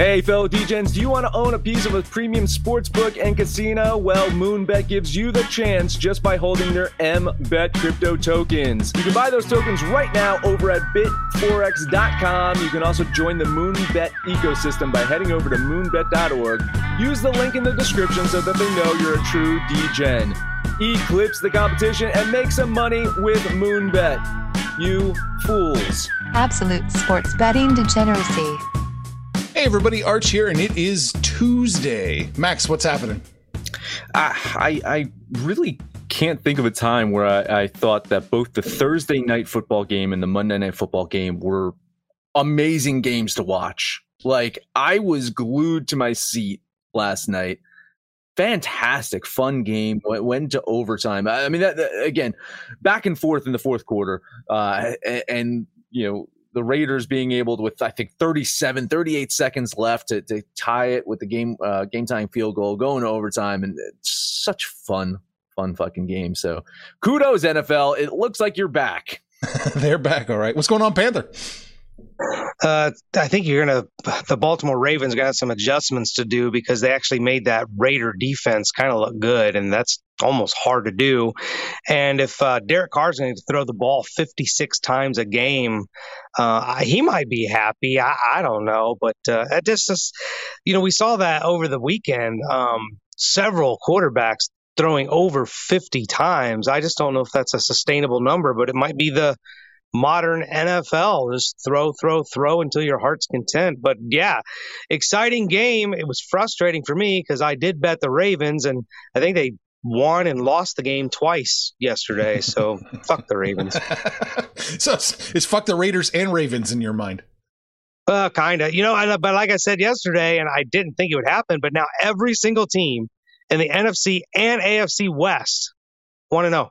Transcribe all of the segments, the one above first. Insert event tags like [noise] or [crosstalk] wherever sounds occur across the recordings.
Hey, fellow DJs, do you want to own a piece of a premium sports book and casino? Well, Moonbet gives you the chance just by holding their MBET crypto tokens. You can buy those tokens right now over at bitforex.com. You can also join the Moonbet ecosystem by heading over to moonbet.org. Use the link in the description so that they know you're a true DGen. Eclipse the competition and make some money with Moonbet. You fools. Absolute sports betting degeneracy. Hey everybody, Arch here, and it is Tuesday. Max, what's happening? I, I really can't think of a time where I, I, thought that both the Thursday night football game and the Monday night football game were amazing games to watch. Like I was glued to my seat last night. Fantastic, fun game. Went, went to overtime. I, I mean, that, that, again, back and forth in the fourth quarter, uh, and, and you know the Raiders being able to, with I think 37, 38 seconds left to, to tie it with the game uh, game time field goal, going to overtime, and such fun, fun fucking game. So kudos NFL. It looks like you're back. [laughs] They're back, all right. What's going on, Panther? Uh, I think you're gonna. The Baltimore Ravens got some adjustments to do because they actually made that Raider defense kind of look good, and that's almost hard to do. And if uh, Derek Carr's going to throw the ball 56 times a game, uh, he might be happy. I, I don't know, but uh, you know, we saw that over the weekend. Um, several quarterbacks throwing over 50 times. I just don't know if that's a sustainable number, but it might be the modern NFL. Just throw, throw, throw until your heart's content. But yeah, exciting game. It was frustrating for me because I did bet the Ravens, and I think they won and lost the game twice yesterday. [laughs] So fuck the Ravens. [laughs] so it's, it's, fuck the Raiders and Ravens in your mind. Uh, kind of. You know, but like I said yesterday, and I didn't think it would happen, but now every single team in the NFC and AFC West want to know.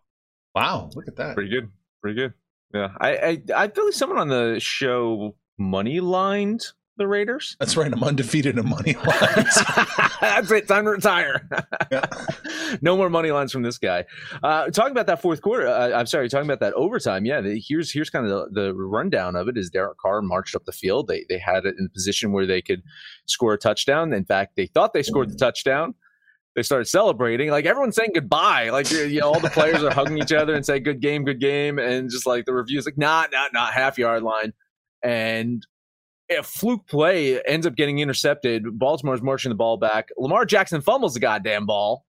Wow, look at that. Pretty good. Pretty good. Yeah, I I, I feel like someone on the show money lined the Raiders. That's right. I'm undefeated in money [laughs] lines. That's it. Time to retire. [laughs] yeah. No more money lines from this guy. Uh, talking about that fourth quarter. Uh, I'm sorry. Talking about that overtime. Yeah. The, here's here's kind of the, the, rundown of it. Is Derek Carr marched up the field. They they had it in a position where they could score a touchdown. In fact, they thought they scored the touchdown they started celebrating. Like everyone's saying goodbye. Like you know, all the players are hugging each other and say "good game, good game," and just like the reviews, like not, not, not half yard line. And a fluke play ends up getting intercepted. Baltimore's marching the ball back. Lamar Jackson fumbles the goddamn ball.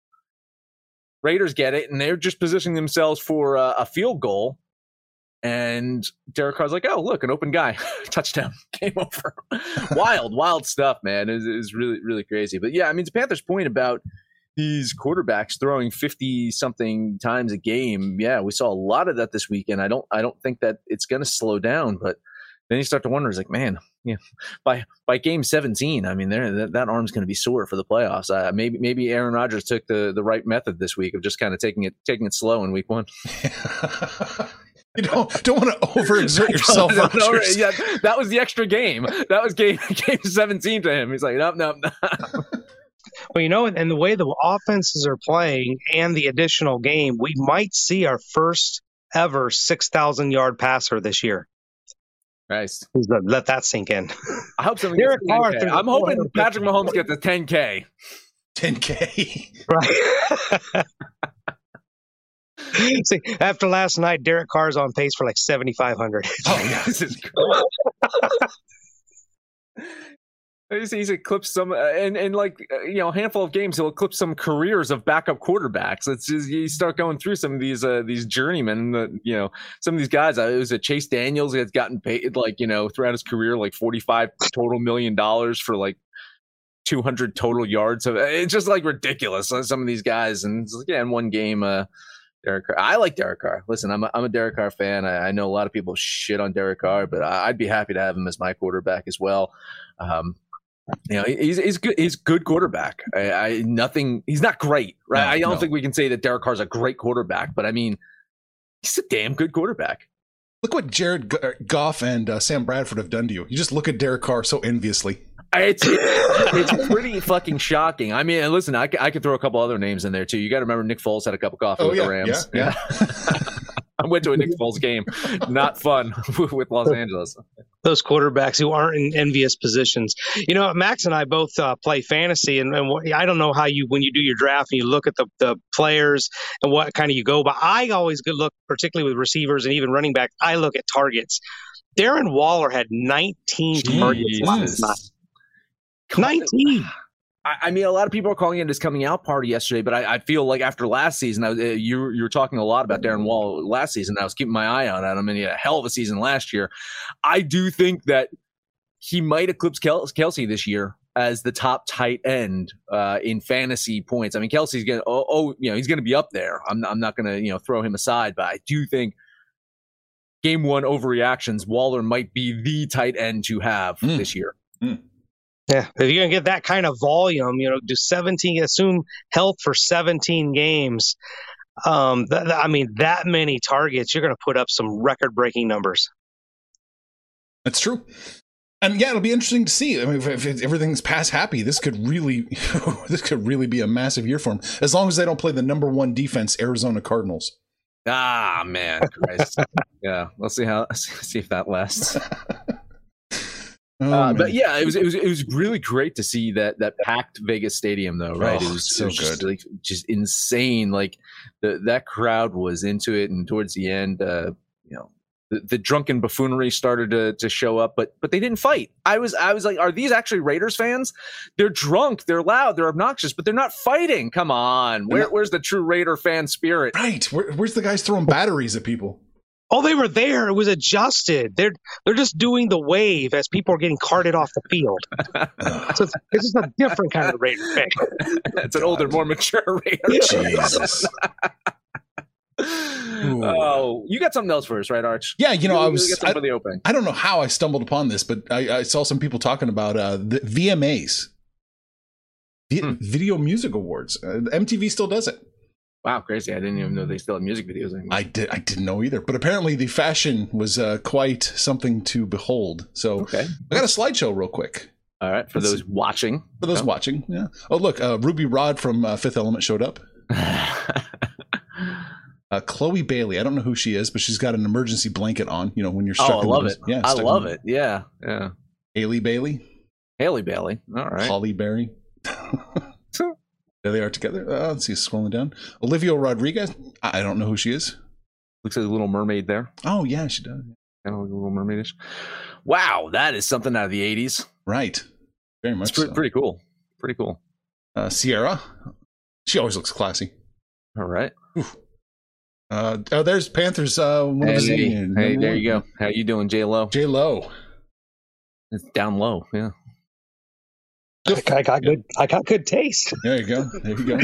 Raiders get it, and they're just positioning themselves for a, a field goal. And Derek Carr's like, "Oh, look, an open guy, [laughs] touchdown, [laughs] game over." [laughs] wild, wild stuff, man. Is is really, really crazy. But yeah, I mean, to Panthers' point about these quarterbacks throwing 50 something times a game. Yeah, we saw a lot of that this weekend. I don't I don't think that it's going to slow down, but then you start to wonder, it's like, man, yeah, by by game 17, I mean, there that, that arm's going to be sore for the playoffs. Uh, maybe maybe Aaron Rodgers took the the right method this week of just kind of taking it taking it slow in week 1. [laughs] you don't don't want to overexert [laughs] yourself. no, no, yeah, that was the extra game. That was game [laughs] game 17 to him. He's like, nope, nope, nope. Well, you know, and the way the offenses are playing and the additional game, we might see our first ever 6,000 yard passer this year. Nice. Let that sink in. I hope something gets I'm hoping Patrick Mahomes gets a 10K. 10K. Right. [laughs] See, after last night, Derek Carr's on pace for like 7,500. Oh, yeah. [laughs] This is [laughs] He's, he's eclipsed some, uh, and and like uh, you know, a handful of games he'll eclipse some careers of backup quarterbacks. It's just you start going through some of these uh, these journeymen. That, you know, some of these guys. Uh, it was a Chase Daniels. Has gotten paid like you know throughout his career like forty five total million dollars for like two hundred total yards. Of, it's just like ridiculous. Some of these guys, and yeah, in one game. uh Derek Carr. I like Derek Carr. Listen, I'm a, I'm a Derek Carr fan. I, I know a lot of people shit on Derek Carr, but I, I'd be happy to have him as my quarterback as well. Um, you know, he's he's good. He's good quarterback. I, I nothing. He's not great, right? No, I don't no. think we can say that Derek Carr's a great quarterback, but I mean, he's a damn good quarterback. Look what Jared Goff and uh, Sam Bradford have done to you. You just look at Derek Carr so enviously. It's it's pretty fucking shocking. I mean, listen, I, I could throw a couple other names in there too. You got to remember Nick Foles had a cup of coffee Oh with yeah, the Rams. yeah, yeah. [laughs] [laughs] I went to a Nick Foles game. Not fun [laughs] with Los Angeles. those quarterbacks who aren't in envious positions. You know, Max and I both uh, play fantasy, and, and I don't know how you when you do your draft and you look at the, the players and what kind of you go. But I always look, particularly with receivers and even running back, I look at targets. Darren Waller had 19 targets last night. 19. I, I mean, a lot of people are calling it his coming out party yesterday, but I, I feel like after last season, I, uh, you you were talking a lot about Darren Wall last season. I was keeping my eye on him, and he had a hell of a season last year. I do think that he might eclipse Kel- Kelce this year as the top tight end uh, in fantasy points. I mean, Kelce's gonna oh, oh you know he's gonna be up there. I'm I'm not gonna you know throw him aside, but I do think. Game one overreactions. Waller might be the tight end to have Mm. this year. Yeah, if you're gonna get that kind of volume, you know, do 17, assume health for 17 games. Um, th- th- I mean, that many targets, you're gonna put up some record-breaking numbers. That's true. And yeah, it'll be interesting to see. I mean, if, if everything's pass happy, this could really, [laughs] this could really be a massive year for him. As long as they don't play the number one defense, Arizona Cardinals. Ah man, Christ. [laughs] yeah, let's see how [laughs] see if that lasts. Oh, Uh, but yeah, it was it was it was really great to see that that packed Vegas stadium though, right? Oh, it was so it was just, good. like just insane. Like the that crowd was into it, and towards the end, uh, you know, the, the drunken buffoonery started to to show up, but but they didn't fight. I was I was like, are these actually Raiders fans? They're drunk, they're loud, they're obnoxious, but they're not fighting. Come on, where, where's the true Raider fan spirit? right. Where, where's the guys throwing batteries at people? Oh, they were there. It was adjusted. They're they're just doing the wave as people are getting carted off the field. [laughs] so it's, it's just a different kind of Raider fan. [laughs] it's an older, more mature Raider. Jesus. [laughs] oh, you got something else for us, right, Arch? Yeah, you know, I We- we was. I, for the opening. I don't know how I stumbled upon this, but I, I saw some people talking about uh, the VMAs, the Hmm. Video Music Awards. Uh, MTV still does it. Wow, crazy! I didn't even know they still had music videos anymore. I did. I didn't know either. But apparently, the fashion was uh, quite something to behold. So okay, I got a slideshow real quick all right. For Let's those watching, for those Oh. watching. Yeah. Oh, look, uh, Ruby Rhod from uh, Fifth Element showed up. [laughs] Uh, Chloe Bailey. I don't know who she is, but she's got an emergency blanket on. You know, when you're stuck. oh. I love it. Yeah, I love the- it. Yeah, yeah. Halle Bailey, Halle Bailey. All right. Holly Berry. [laughs] there they are together. Uh, let's see, scrolling down. Olivia Rodriguez. I don't know who she is. Looks like a little mermaid there. Oh yeah, she does. Kind of like a little mermaidish. Wow, that is something out of the '80s. Right. Very much It's pretty, so. pretty cool. Pretty cool. Uh, Ciara. She always looks classy. All right. Uh, oh, there's Panthers. Uh, one Hey, the hey, hey, there you go. How you doing, J Lo? J Lo. It's down low. Yeah. I got good. I got good taste. There you go. There you go.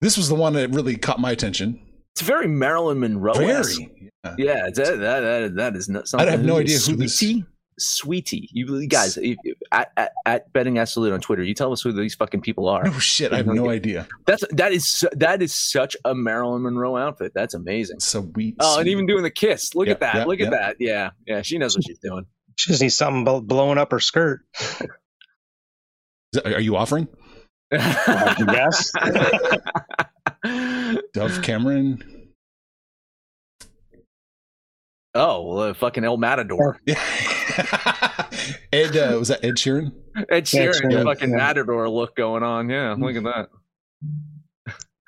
this was the one that really caught my attention. It's very Marilyn Monroe. Very. Yeah, it's, that, that, that, that is not something. I have no Who idea is who this- Sweetie? Sweetie. You guys, if, if- at, at, at betting absolute on Twitter, you tell us who these fucking people are. No shit. I have no idea. That's that is that is such a Marilyn Monroe outfit. That's amazing. So Sweet. Oh, and even doing the kiss. Look at that. yeah, Look at that. Yeah, yeah. She knows what she's doing. She just needs something blowing up her skirt. [laughs] Is that- Are you offering Yes. [laughs] Dove Cameron? oh, well, uh, fucking El Matador. Yeah. [laughs] Ed uh, was that Ed Sheeran? Ed Sheeran, Sheeran, fucking yeah. Matador look going on. Yeah, look at that.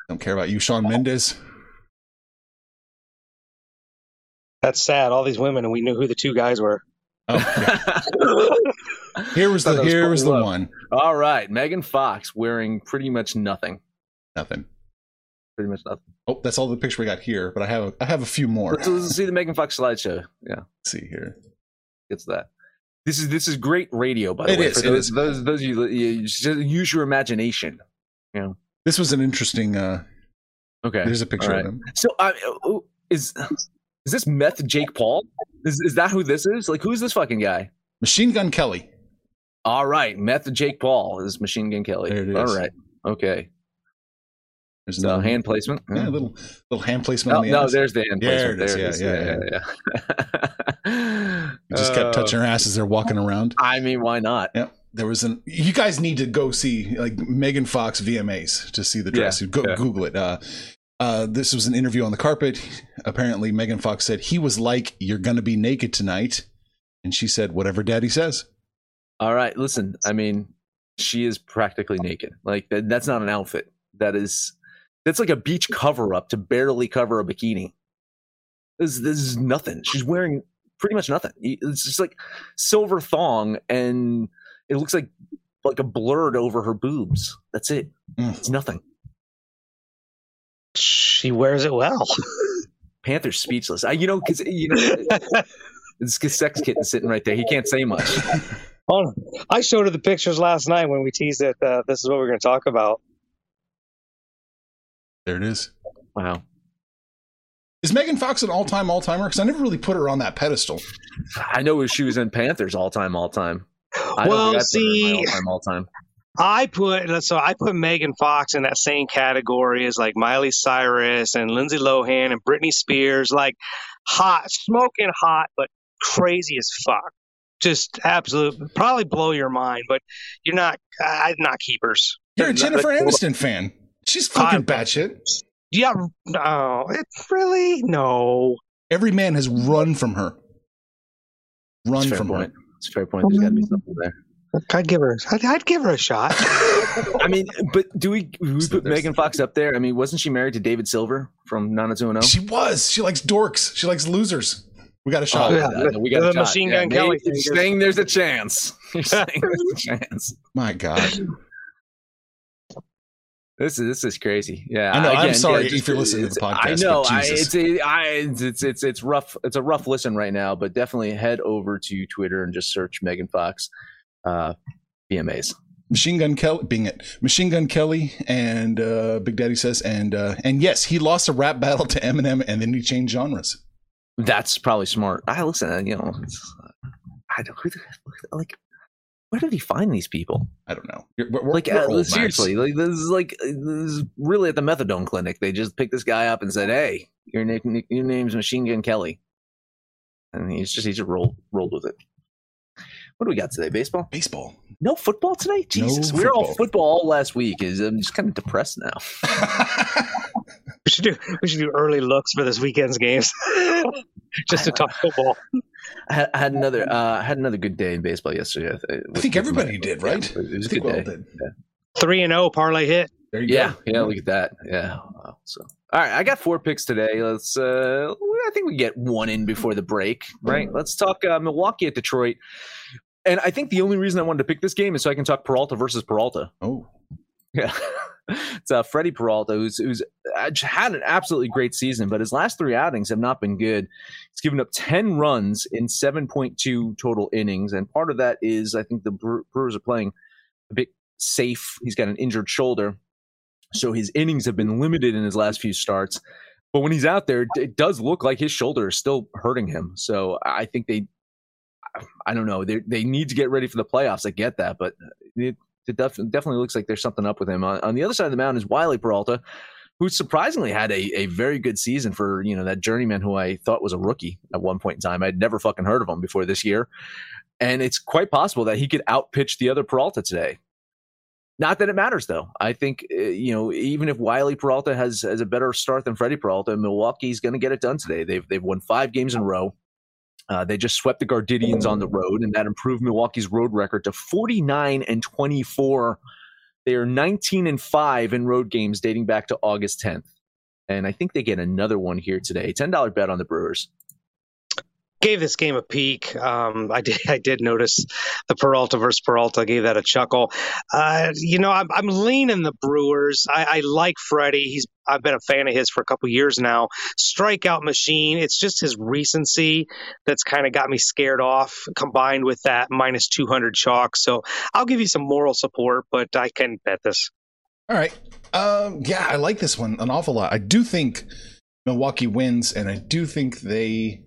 Don't care about you, Shawn Mendes. That's sad. All these women, and we knew who the two guys were. Oh, [laughs] yeah. Here was the was here was the low. one. All right, Megan Fox wearing pretty much nothing. Nothing. Pretty much nothing. Oh, that's all the picture we got here, but I have I have a few more. Let's, let's see the Megan Fox slideshow. Yeah, Let's see here. it's that. This is this is great radio, by the It way. is, For it those, is. those those you, you just use your imagination. Yeah, This was an interesting. uh Okay. There's a picture All of him. So uh, is is this meth Jake Paul? Is is that who this is? Like who's this fucking guy? Machine Gun Kelly. All right, meth Jake Paul is Machine Gun Kelly. There it is. All right. Okay. There's So hand placement. Yeah, a little little hand placement Oh, on the no, there's the hand There placement. it is. There Yeah, yeah, yeah. You just kept touching her ass as they're walking around. Uh, I mean, why not? Yeah. There was an. You guys need to go see like Megan Fox VMAs to see the dress. Yeah, go yeah. Google it. Uh, uh, this was an interview on the carpet. Apparently, Megan Fox said he was like, "You're gonna be naked tonight," and she said, "Whatever Daddy says." All right, listen. I mean, she is practically naked. Like that, that's not an outfit. That is that's like a beach cover up to barely cover a bikini. This, this is nothing. She's wearing pretty much nothing. It's just like silver thong, and it looks like like a blurred over her boobs. That's it. Mm. It's nothing. She wears it well. [laughs] Panther's speechless. I, you know, because you know, [laughs] this sex kitten sitting right there. He can't say much. Oh, I showed her the pictures last night when we teased it. Uh, this is what we're going to talk about. There it is. Wow. Is Megan Fox an all-time all-timer? Because I never really put her on that pedestal. I know she was in Panthers all time, all time. I Well, I put her in my see- all time, all time. I put so I put Megan Fox in that same category as like Miley Cyrus and Lindsay Lohan and Britney Spears, like hot, smoking hot, but crazy as fuck. Just absolute, probably blow your mind, but you're not. I'm not keepers. You're a Not- Jennifer Aniston fan. She's fucking batshit. Yeah, no, it really no. Every man has run from her. Run fair from point. It's a fair point. There's got to be um, something there. I'd give her. I'd, I'd give her a shot. [laughs] I mean, but do we, do we put there's- Megan Fox up there? I mean, wasn't she married to David Silver from her. 90210? She was. She likes dorks. She likes losers. We got a shot. Oh, yeah. yeah, we got The a shot. Machine Yeah, Gun maybe Kelly You're saying there's a chance. You're [laughs] saying there's a [laughs] chance. My God. This is this is crazy. Yeah, I know, I'm sorry yeah, if you're listening to the it's- I podcast, know. but I, Jesus. it's a, I, it's it's it's rough. It's a rough listen right now, but definitely head over to Twitter and just search Megan Fox, uh, VMAs. Machine Gun Kelly, being it Machine Gun Kelly, and uh, Big Daddy says, and uh, and yes, he lost a rap battle to Eminem, and then he changed genres. That's probably smart. I listen. You know, it's, I don't who the- like. Where did he find these people? I don't know. We're- we're- Like we're uh, seriously, like this is like this is really at the methadone clinic. They just picked this guy up and said, "Hey, your name your name's Machine Gun Kelly," and he's just he just rolled rolled with it. What do we got today? Baseball? baseball. No football today? Jesus, No we were all football. football all last week. Is I'm just kind of depressed now. [laughs] We should do. We should do early looks for this weekend's games, [laughs] just to talk football. I had, I had another uh, I had another good day in baseball yesterday. I think everybody did, right? It was I a think good day. did. Three and zero parlay hit. There you Yeah, go. yeah. Look at that. Yeah. Wow. So, all right, I got four picks today. Let's. uh I think we get one in before the break, right? Let's talk uh, Milwaukee at Detroit. And I think the only reason I wanted to pick this game is so I can talk Peralta versus Peralta. Oh, Yeah. [laughs] it's uh, Freddy Peralta, who's who's uh, had an absolutely great season, but his last three outings have not been good. He's given up 10 runs in 7.2 total innings. And part of that is I think the Brewers are playing a bit safe. He's got an injured shoulder. So his innings have been limited in his last few starts. But when he's out there, it does look like his shoulder is still hurting him. So I think they, I don't know, they they need to get ready for the playoffs. I get that, but it, it def- definitely looks like there's something up with him. On, on the other side of the mountain is Wily Peralta, who surprisingly had a, a very good season for you know that journeyman who I thought was a rookie at one point in time. I'd never fucking heard of him before this year, and it's quite possible that he could outpitch the other Peralta today. Not that it matters though. I think uh, you know even if Wily Peralta has has a better start than Freddy Peralta, Milwaukee's going to get it done today. They've they've won five games in a row. Uh, they just swept the Gardidians on the road, and that improved Milwaukee's road record to 49 and 24. They are 19 and 5 in road games dating back to August 10th. And I think they get another one here today. $10 bet on the Brewers. Gave this game a peek. Um, I did [laughs] I did notice the Peralta versus Peralta. I gave that a chuckle. Uh, you know, I'm, I'm leaning the Brewers. I, I like Freddy. He's I've been a fan of his for a couple years now. Strikeout machine. It's just his recency that's kind of got me scared off, combined with that minus 200 chalk. So I'll give you some moral support, but I can bet this. All right. Um, yeah, I like this one an awful lot. I do think Milwaukee wins, and I do think they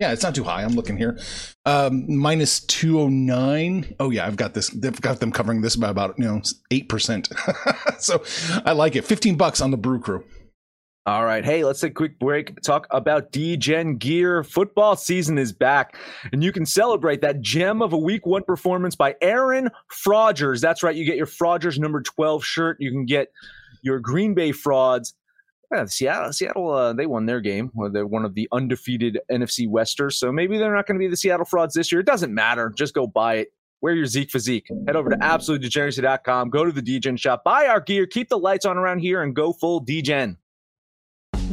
yeah, it's not too high. I'm looking here. Um, minus 209. Oh, yeah, I've got this. They've got them covering this by about, you know, 8%. [laughs] so I like it. 15 bucks on the Brew Crew. All right. Hey, let's take a quick break. Talk about DGen gear. Football season is back, and you can celebrate that gem of a week one performance by Aaron Frogers. That's right. You get your Frogers number 12 shirt. You can get your Green Bay frauds yeah, Seattle, Seattle, uh, they won their game. They're one of the undefeated NFC Westers, so maybe they're not going to be the Seattle frauds this year. It doesn't matter. Just go buy it. Wear your Zeke physique. Head over to absolutedegeneracy.com. Go to the DGen shop. Buy our gear. Keep the lights on around here and go full DGen.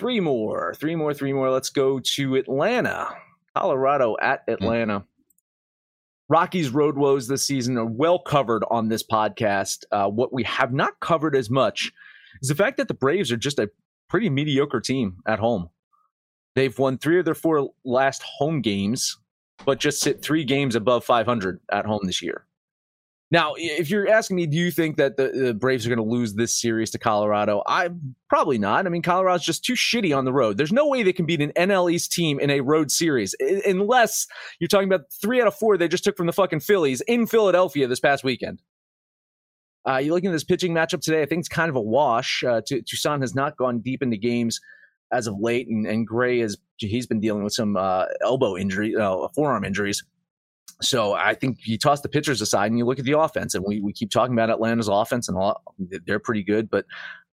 Three more, three more, three more. Let's go to Atlanta, Colorado at Atlanta. Mm. Rockies' road woes this season are well covered on this podcast. Uh, what we have not covered as much is the fact that the Braves are just a pretty mediocre team at home. They've won three of their four last home games, but just sit three games above 500 at home this year. Now, if you're asking me, do you think that the, the Braves are going to lose this series to Colorado? I probably not. I mean, Colorado's just too shitty on the road. There's no way they can beat an NL East team in a road series, unless you're talking about three out of four they just took from the fucking Phillies in Philadelphia this past weekend. Uh, you looking at this pitching matchup today? I think it's kind of a wash. Uh, Toussaint has not gone deep into games as of late, and, and Gray has he's been dealing with some uh, elbow injury, uh, forearm injuries. So I think you toss the pitchers aside and you look at the offense, and we, we keep talking about Atlanta's offense, and all, they're pretty good, but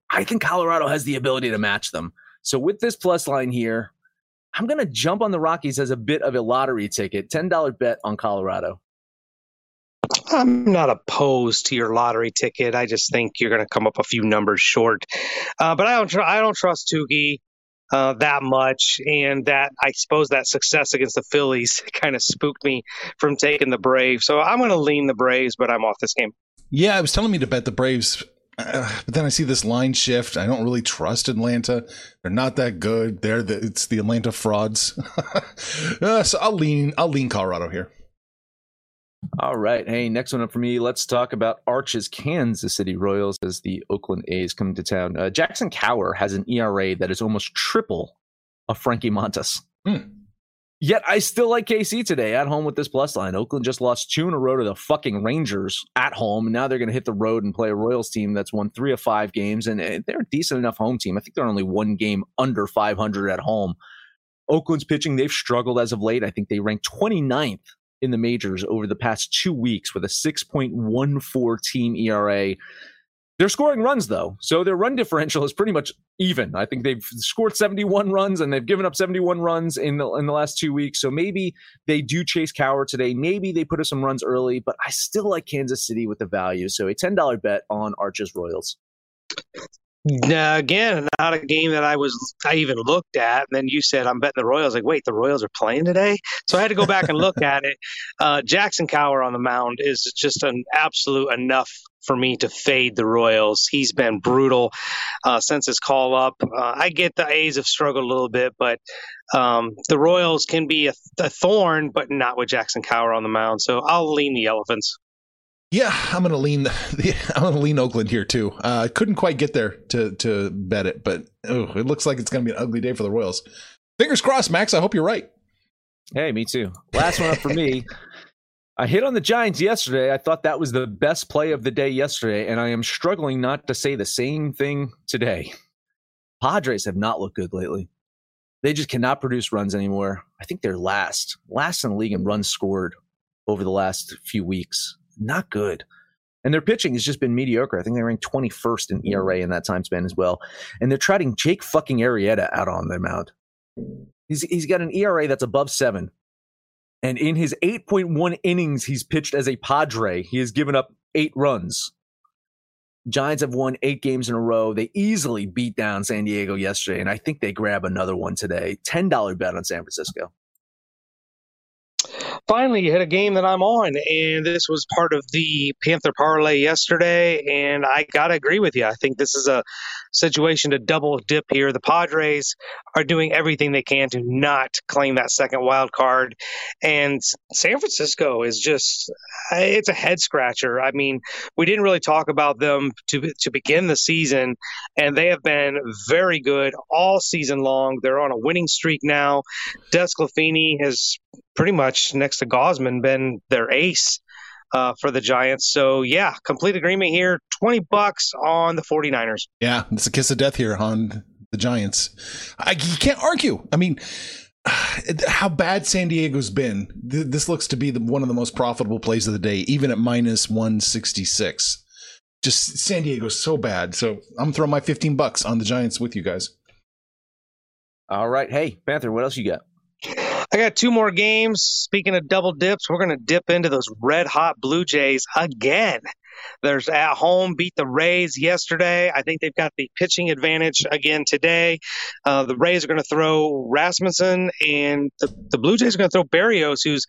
I think Colorado has the ability to match them. So with this plus line here, I'm going to jump on the Rockies as a bit of a lottery ticket, $10 bet on Colorado. I'm not opposed to your lottery ticket. I just think you're going to come up a few numbers short. Uh, but I don't. Tr- I don't trust Touki uh, that much, and that I suppose that success against the Phillies [laughs] kind of spooked me from taking the Braves. So I'm going to lean the Braves, but I'm off this game. Yeah, I was telling me to bet the Braves, uh, but then I see this line shift. I don't really trust Atlanta. They're not that good. They're the, it's the Atlanta frauds. [laughs] uh, so I'll lean. I'll lean Colorado here. All right. Hey, next one up for me. Let's talk about Arch's Kansas City Royals as the Oakland A's come to town. Uh, Jackson Kowar has an ERA that is almost triple of Frankie Montas. Hmm. Yet I still like KC today at home with this plus line. Oakland just lost two in a row to the fucking Rangers at home, and now they're going to hit the road and play a Royals team that's won three of five games, and they're a decent enough home team. I think they're only one game under 500 at home. Oakland's pitching, they've struggled as of late. I think they ranked 29th in the majors over the past two weeks with a 6.14 team ERA. They're scoring runs though, so their run differential is pretty much even. I think they've scored 71 runs and they've given up 71 runs in the in the last two weeks. So maybe they do chase Kowar today. Maybe they put up some runs early, but I still like Kansas City with the value. So a $10 bet on Arches Royals. Uh, again, not a game that I was I even looked at. And then you said I'm betting the Royals. Like, wait, the Royals are playing today, so I had to go back and look at it. [laughs] Uh, Jackson Kowar on the mound is just an absolute enough for me to fade the Royals. He's been brutal uh, since his call up. Uh, I get the A's have struggled a little bit, but um, the Royals can be a, a, thorn, but not with Jackson Kowar on the mound. So I'll lean the Elephants. Yeah, I'm gonna lean. [laughs] I'm gonna lean Oakland here too. I uh, couldn't quite get there to to bet it, but oh, it looks like it's gonna be an ugly day for the Royals. Fingers crossed, Max. I hope you're right. Hey, me too. Last one up for me. I hit on the Giants yesterday. I thought that was the best play of the day yesterday, and I am struggling not to say the same thing today. Padres have not looked good lately. They just cannot produce runs anymore. I think they're last, last in the league in runs scored over the last few weeks. Not good. And their pitching has just been mediocre. I think they ranked 21st in ERA mm. in that time span as well. And they're trotting Jake fucking Arrieta out on their mound. He's, he's got an ERA that's above seven. And in his 8.1 innings he's pitched as a Padre, he has given up eight runs. Giants have won eight games in a row. They easily beat down San Diego yesterday, and I think they grab another one today. $10 bet on San Francisco finally you hit a game that I'm on, and this was part of the Panther parlay yesterday. And I gotta agree with you. I think this is a situation to double dip here. The Padres are doing everything they can to not claim that second wild card, and San Francisco is just it's a head scratcher. I mean, we didn't really talk about them to to begin the season, and they have been very good all season long. They're on a winning streak now. DeSclafani has pretty much next to Gausman been their ace uh, for the Giants. So yeah, complete agreement here. 20 bucks on the 49ers. Yeah, it's a kiss of death here on the Giants. I, you can't argue. I mean, [sighs] how bad San Diego's been. This looks to be the, one of the most profitable plays of the day, even at minus 166. Just San Diego's so bad. So I'm throwing my 15 bucks on the Giants with you guys. All right. Hey, Panther, what else you got? I got two more games. Speaking of double dips, we're going to dip into those red hot Blue Jays again. There's at home, beat the Rays yesterday. I think they've got the pitching advantage again today. Uh, the Rays are going to throw Rasmussen, and the, the Blue Jays are going to throw Berríos, who's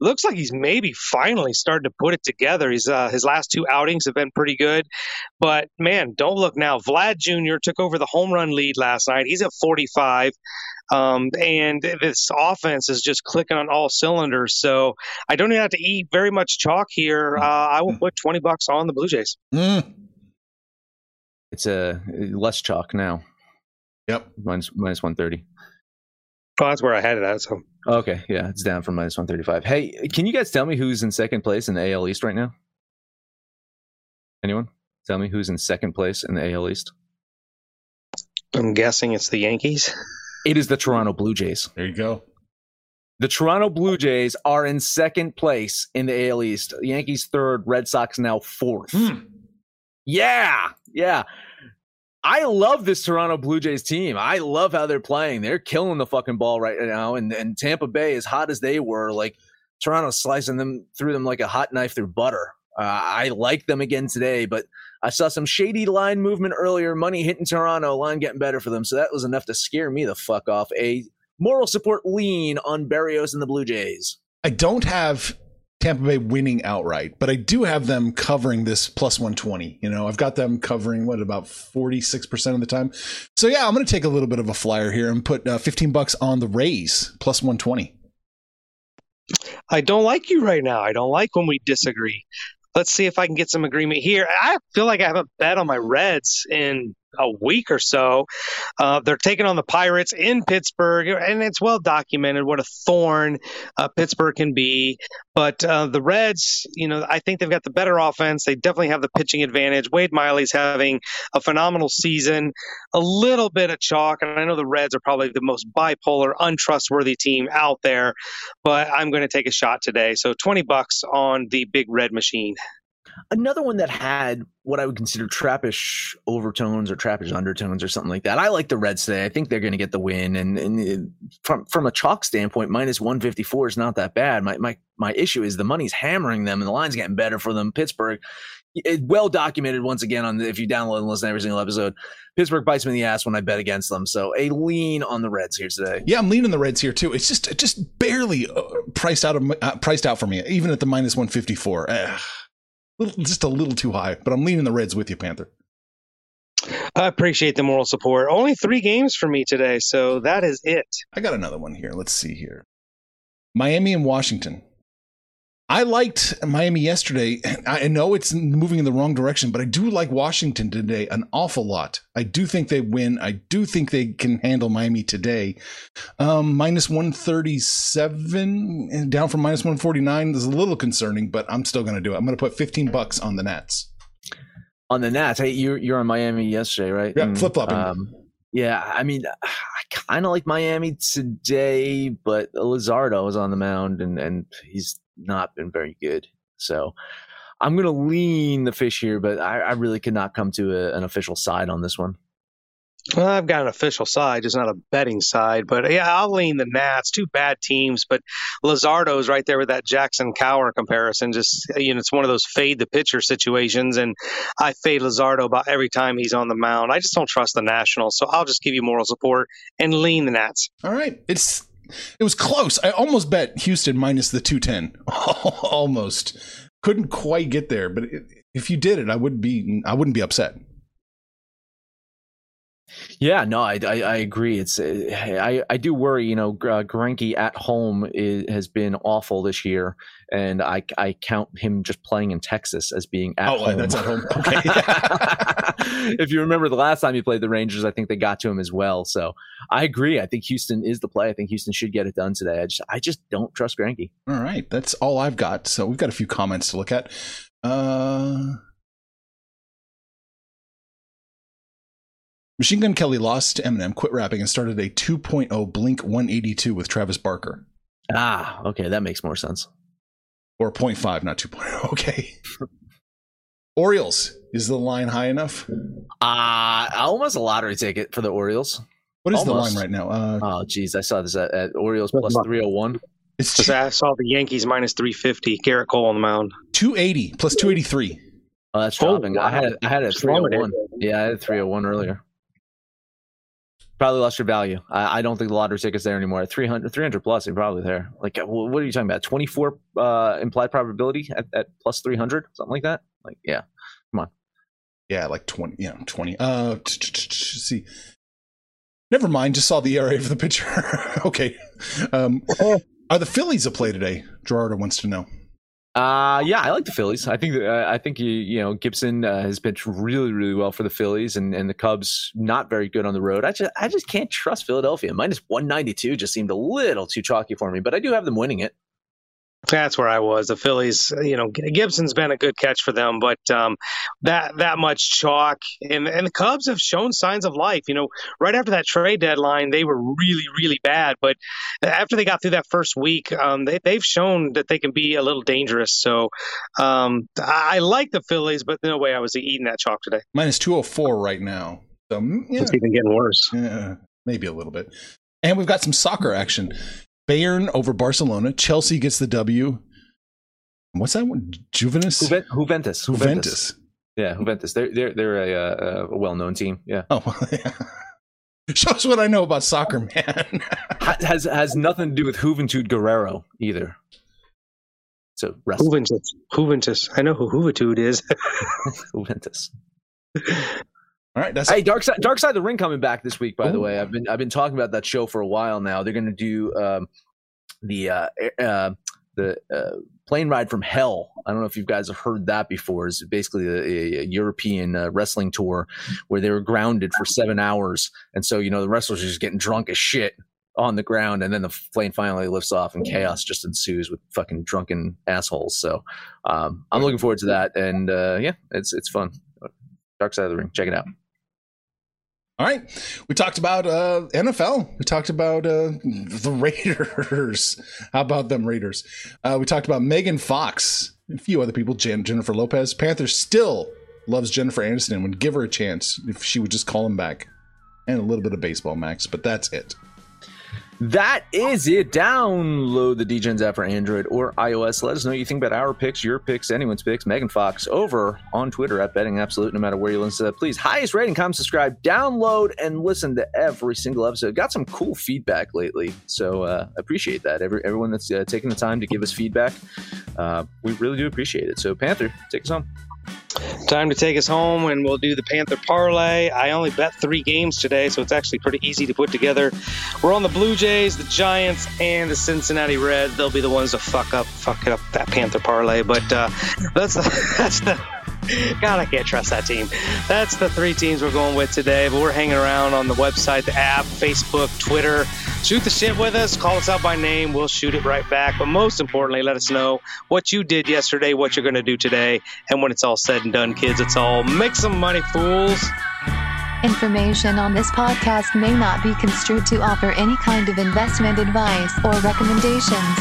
looks like he's maybe finally starting to put it together. He's uh, his last two outings have been pretty good, but man, don't look now. Vlad Jr. took over the home run lead last night. He's at 45. Um, and this offense is just clicking on all cylinders. So I don't even have to eat very much chalk here. Uh, I will put 20 bucks on the Blue Jays. Mm. It's a uh, less chalk now. Yep. Minus, minus 130. Oh, that's where I had it at. So okay, yeah, it's down from minus one thirty five. Hey, can you guys tell me who's in second place in the AL East right now? Anyone? Tell me who's in second place in the AL East. I'm guessing it's the Yankees. It is the Toronto Blue Jays. There you go. The Toronto Blue Jays are in second place in the AL East. The Yankees third, Red Sox now fourth. Hmm. Yeah, yeah. I love this Toronto Blue Jays team. I love how they're playing. They're killing the fucking ball right now. And and Tampa Bay, as hot as they were, like Toronto slicing them through them like a hot knife through butter. Uh, I like them again today, but I saw some shady line movement earlier. Money hitting Toronto, line getting better for them. So that was enough to scare me the fuck off. A moral support lean on Berríos and the Blue Jays. I don't have Tampa Bay winning outright, but I do have them covering this plus 120. You know, I've got them covering what about 46% of the time. So yeah, I'm going to take a little bit of a flyer here and put uh, 15 bucks on the Rays plus 120. I don't like you right now. I don't like when we disagree. Let's see if I can get some agreement here. I feel like I haven't bet on my Reds in a week or so. Uh, they're taking on the Pirates in Pittsburgh, and it's well documented what a thorn uh, Pittsburgh can be. But uh, the Reds, you know, I think they've got the better offense. They definitely have the pitching advantage. Wade Miley's having a phenomenal season, a little bit of chalk, and I know the Reds are probably the most bipolar, untrustworthy team out there. But I'm going to take a shot today. So 20 bucks on the big red machine. Another one that had what I would consider trappish overtones or trappish undertones or something like that. I like the Reds today. I think they're going to get the win. And, and it, from from a chalk standpoint, minus one fifty four is not that bad. My my my issue is the money's hammering them and the line's getting better for them. Pittsburgh, it, well documented once again on the, if you download and listen to every single episode. Pittsburgh bites me in the ass when I bet against them. So a lean on the Reds here today. Yeah, I'm leaning the Reds here too. It's just just barely uh, priced out of uh, priced out for me, even at the minus one fifty four. Little, just a little too high, but I'm leaning the Reds with you, Panther. I appreciate the moral support. Only three games for me today, so that is it. I got another one here. Let's see here. Miami and Washington. I liked Miami yesterday. I know it's moving in the wrong direction, but I do like Washington today an awful lot. I do think they win. I do think they can handle Miami today. Um, minus 137, down from minus 149 is a little concerning, but I'm still going to do it. I'm going to put 15 bucks on the Nats. On the Nats, hey, you're you're on Miami yesterday, right? Yeah, flip flopping. Um, yeah, I mean, I kind of like Miami today, but Luzardo is on the mound, and and he's not been very good. So I'm going to lean the fish here, but I, I really could not come to a, an official side on this one. Well, I've got an official side, just not a betting side. But uh, yeah, I'll lean the Nats. Two bad teams, but Luzardo's right there with that Jackson Kowar comparison. Just uh, you know, it's one of those fade the pitcher situations, and I fade Luzardo about every time he's on the mound. I just don't trust the Nationals, so I'll just give you moral support and lean the Nats. All right, it's it was close. I almost bet Houston minus the 210. [laughs] almost. Couldn't quite get there, but if you did it, I would be I wouldn't be upset. Yeah, no, I, I, I agree. It's I I do worry. You know, uh, at home is, has been awful this year, and I I count him just playing in Texas as being at oh, home. that's at home. [laughs] Okay. [laughs] if you remember the last time he played the Rangers, I think they got to him as well. So I agree. I think Houston is the play. I think Houston should get it done today. I just I just don't trust Greinke. All right, that's all I've got. So we've got a few comments to look at. Uh Machine Gun Kelly lost to Eminem, quit rapping, and started a 2.0 Blink 182 with Travis Barker. Ah, okay, that makes more sense. Or 0.5, not 2.0. [laughs] Okay. Orioles, is the line high enough? Uh, almost a lottery ticket for the Orioles. What is almost. the line right now? Uh, oh, geez, I saw this at, at Orioles plus 301. It's two, I saw the Yankees minus 350. Gerrit Cole on the mound. 280 plus 283. Oh, that's dropping. Oh, wow. I had it, I had it at 301. Yeah, I had 301 earlier probably lost your value. I, I, don't think the lottery ticket's there anymore. At 300, 300 plus, they're probably there. Like, what are you talking about? 24 uh, implied probability at, at plus 300, something like that? Like, yeah, come on. Yeah, like 20, yeah, 20. Uh, see. Never mind, just saw the ERA for the pitcher. [laughs] okay. Um, [laughs] are the Phillies a play today? Gerardo wants to know. Uh, yeah, I like the Phillies. I think uh, I think you you know Gibson uh, has pitched really really well for the Phillies, and, and the Cubs not very good on the road. I just I just can't trust Philadelphia. Minus one ninety two just seemed a little too chalky for me, but I do have them winning it. That's where I was. The Phillies, you know, Gibson's been a good catch for them, but um, that that much chalk, and and the Cubs have shown signs of life. You know, right after that trade deadline, they were really really bad, but after they got through that first week, um, they they've shown that they can be a little dangerous. So um, I, I like the Phillies, but no way I was eating that chalk today. Minus two hundred four right now. So mm, yeah. it's even getting worse. Yeah, maybe a little bit. And we've got some soccer action. Bayern over Barcelona. Chelsea gets the W. What's that one? Juventus? Juventus. Juventus. Juventus. Yeah, Juventus. They're they're they're a, uh, a well known team. Yeah. Oh, well, [laughs] yeah. Shows what I know about soccer, man. [laughs] has has nothing to do with Juventud Guerrero either. So Juventus. Juventus. I know who Juventud is. [laughs] Juventus. All right, that's hey, Dark Side, Dark Side of the Ring coming back this week. By Ooh. the way, I've been I've been talking about that show for a while now. They're going to do um, the uh, uh, the uh, plane ride from hell. I don't know if you guys have heard that before. It's basically a, a European uh, wrestling tour where they were grounded for seven hours, and so you know the wrestlers are just getting drunk as shit on the ground, and then the plane finally lifts off, and chaos just ensues with fucking drunken assholes. So um, I'm looking forward to that, and uh, yeah, it's it's fun. Dark Side of the Ring, check it out. All right. We talked about uh, NFL. We talked about uh, the Raiders. [laughs] How about them Raiders? Uh, we talked about Megan Fox, a few other people, Jen- Jennifer Lopez. Panthers still loves Jennifer Aniston and would give her a chance if she would just call him back. And a little bit of baseball, Max, but that's it. That is it. Download the DGens app for Android or iOS. Let us know what you think about our picks, your picks, anyone's picks. Megan Fox over on Twitter at Betting Absolute, no matter where you listen to that. Please, highest rating, comment, subscribe, download, and listen to every single episode. Got some cool feedback lately, so uh, appreciate that. Every, everyone that's uh, taking the time to give us feedback, uh, we really do appreciate it. So, Panther, take us home. Time to take us home, and we'll do the Panther parlay. I only bet three games today, so it's actually pretty easy to put together. We're on the Blue Jays, the Giants, and the Cincinnati Reds. They'll be the ones to fuck up, fuck up that Panther parlay. But uh, that's the, [laughs] that's the God, I can't trust that team. That's the three teams we're going with today. But we're hanging around on the website, the app, Facebook, Twitter. Shoot the shit with us. Call us out by name. We'll shoot it right back. But most importantly, let us know what you did yesterday, what you're going to do today. And when it's all said and done, kids, it's all make some money, fools. Information on this podcast may not be construed to offer any kind of investment advice or recommendations.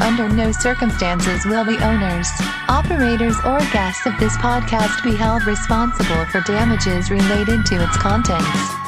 Under no circumstances will the owners, operators, or guests of this podcast be held responsible for damages related to its contents.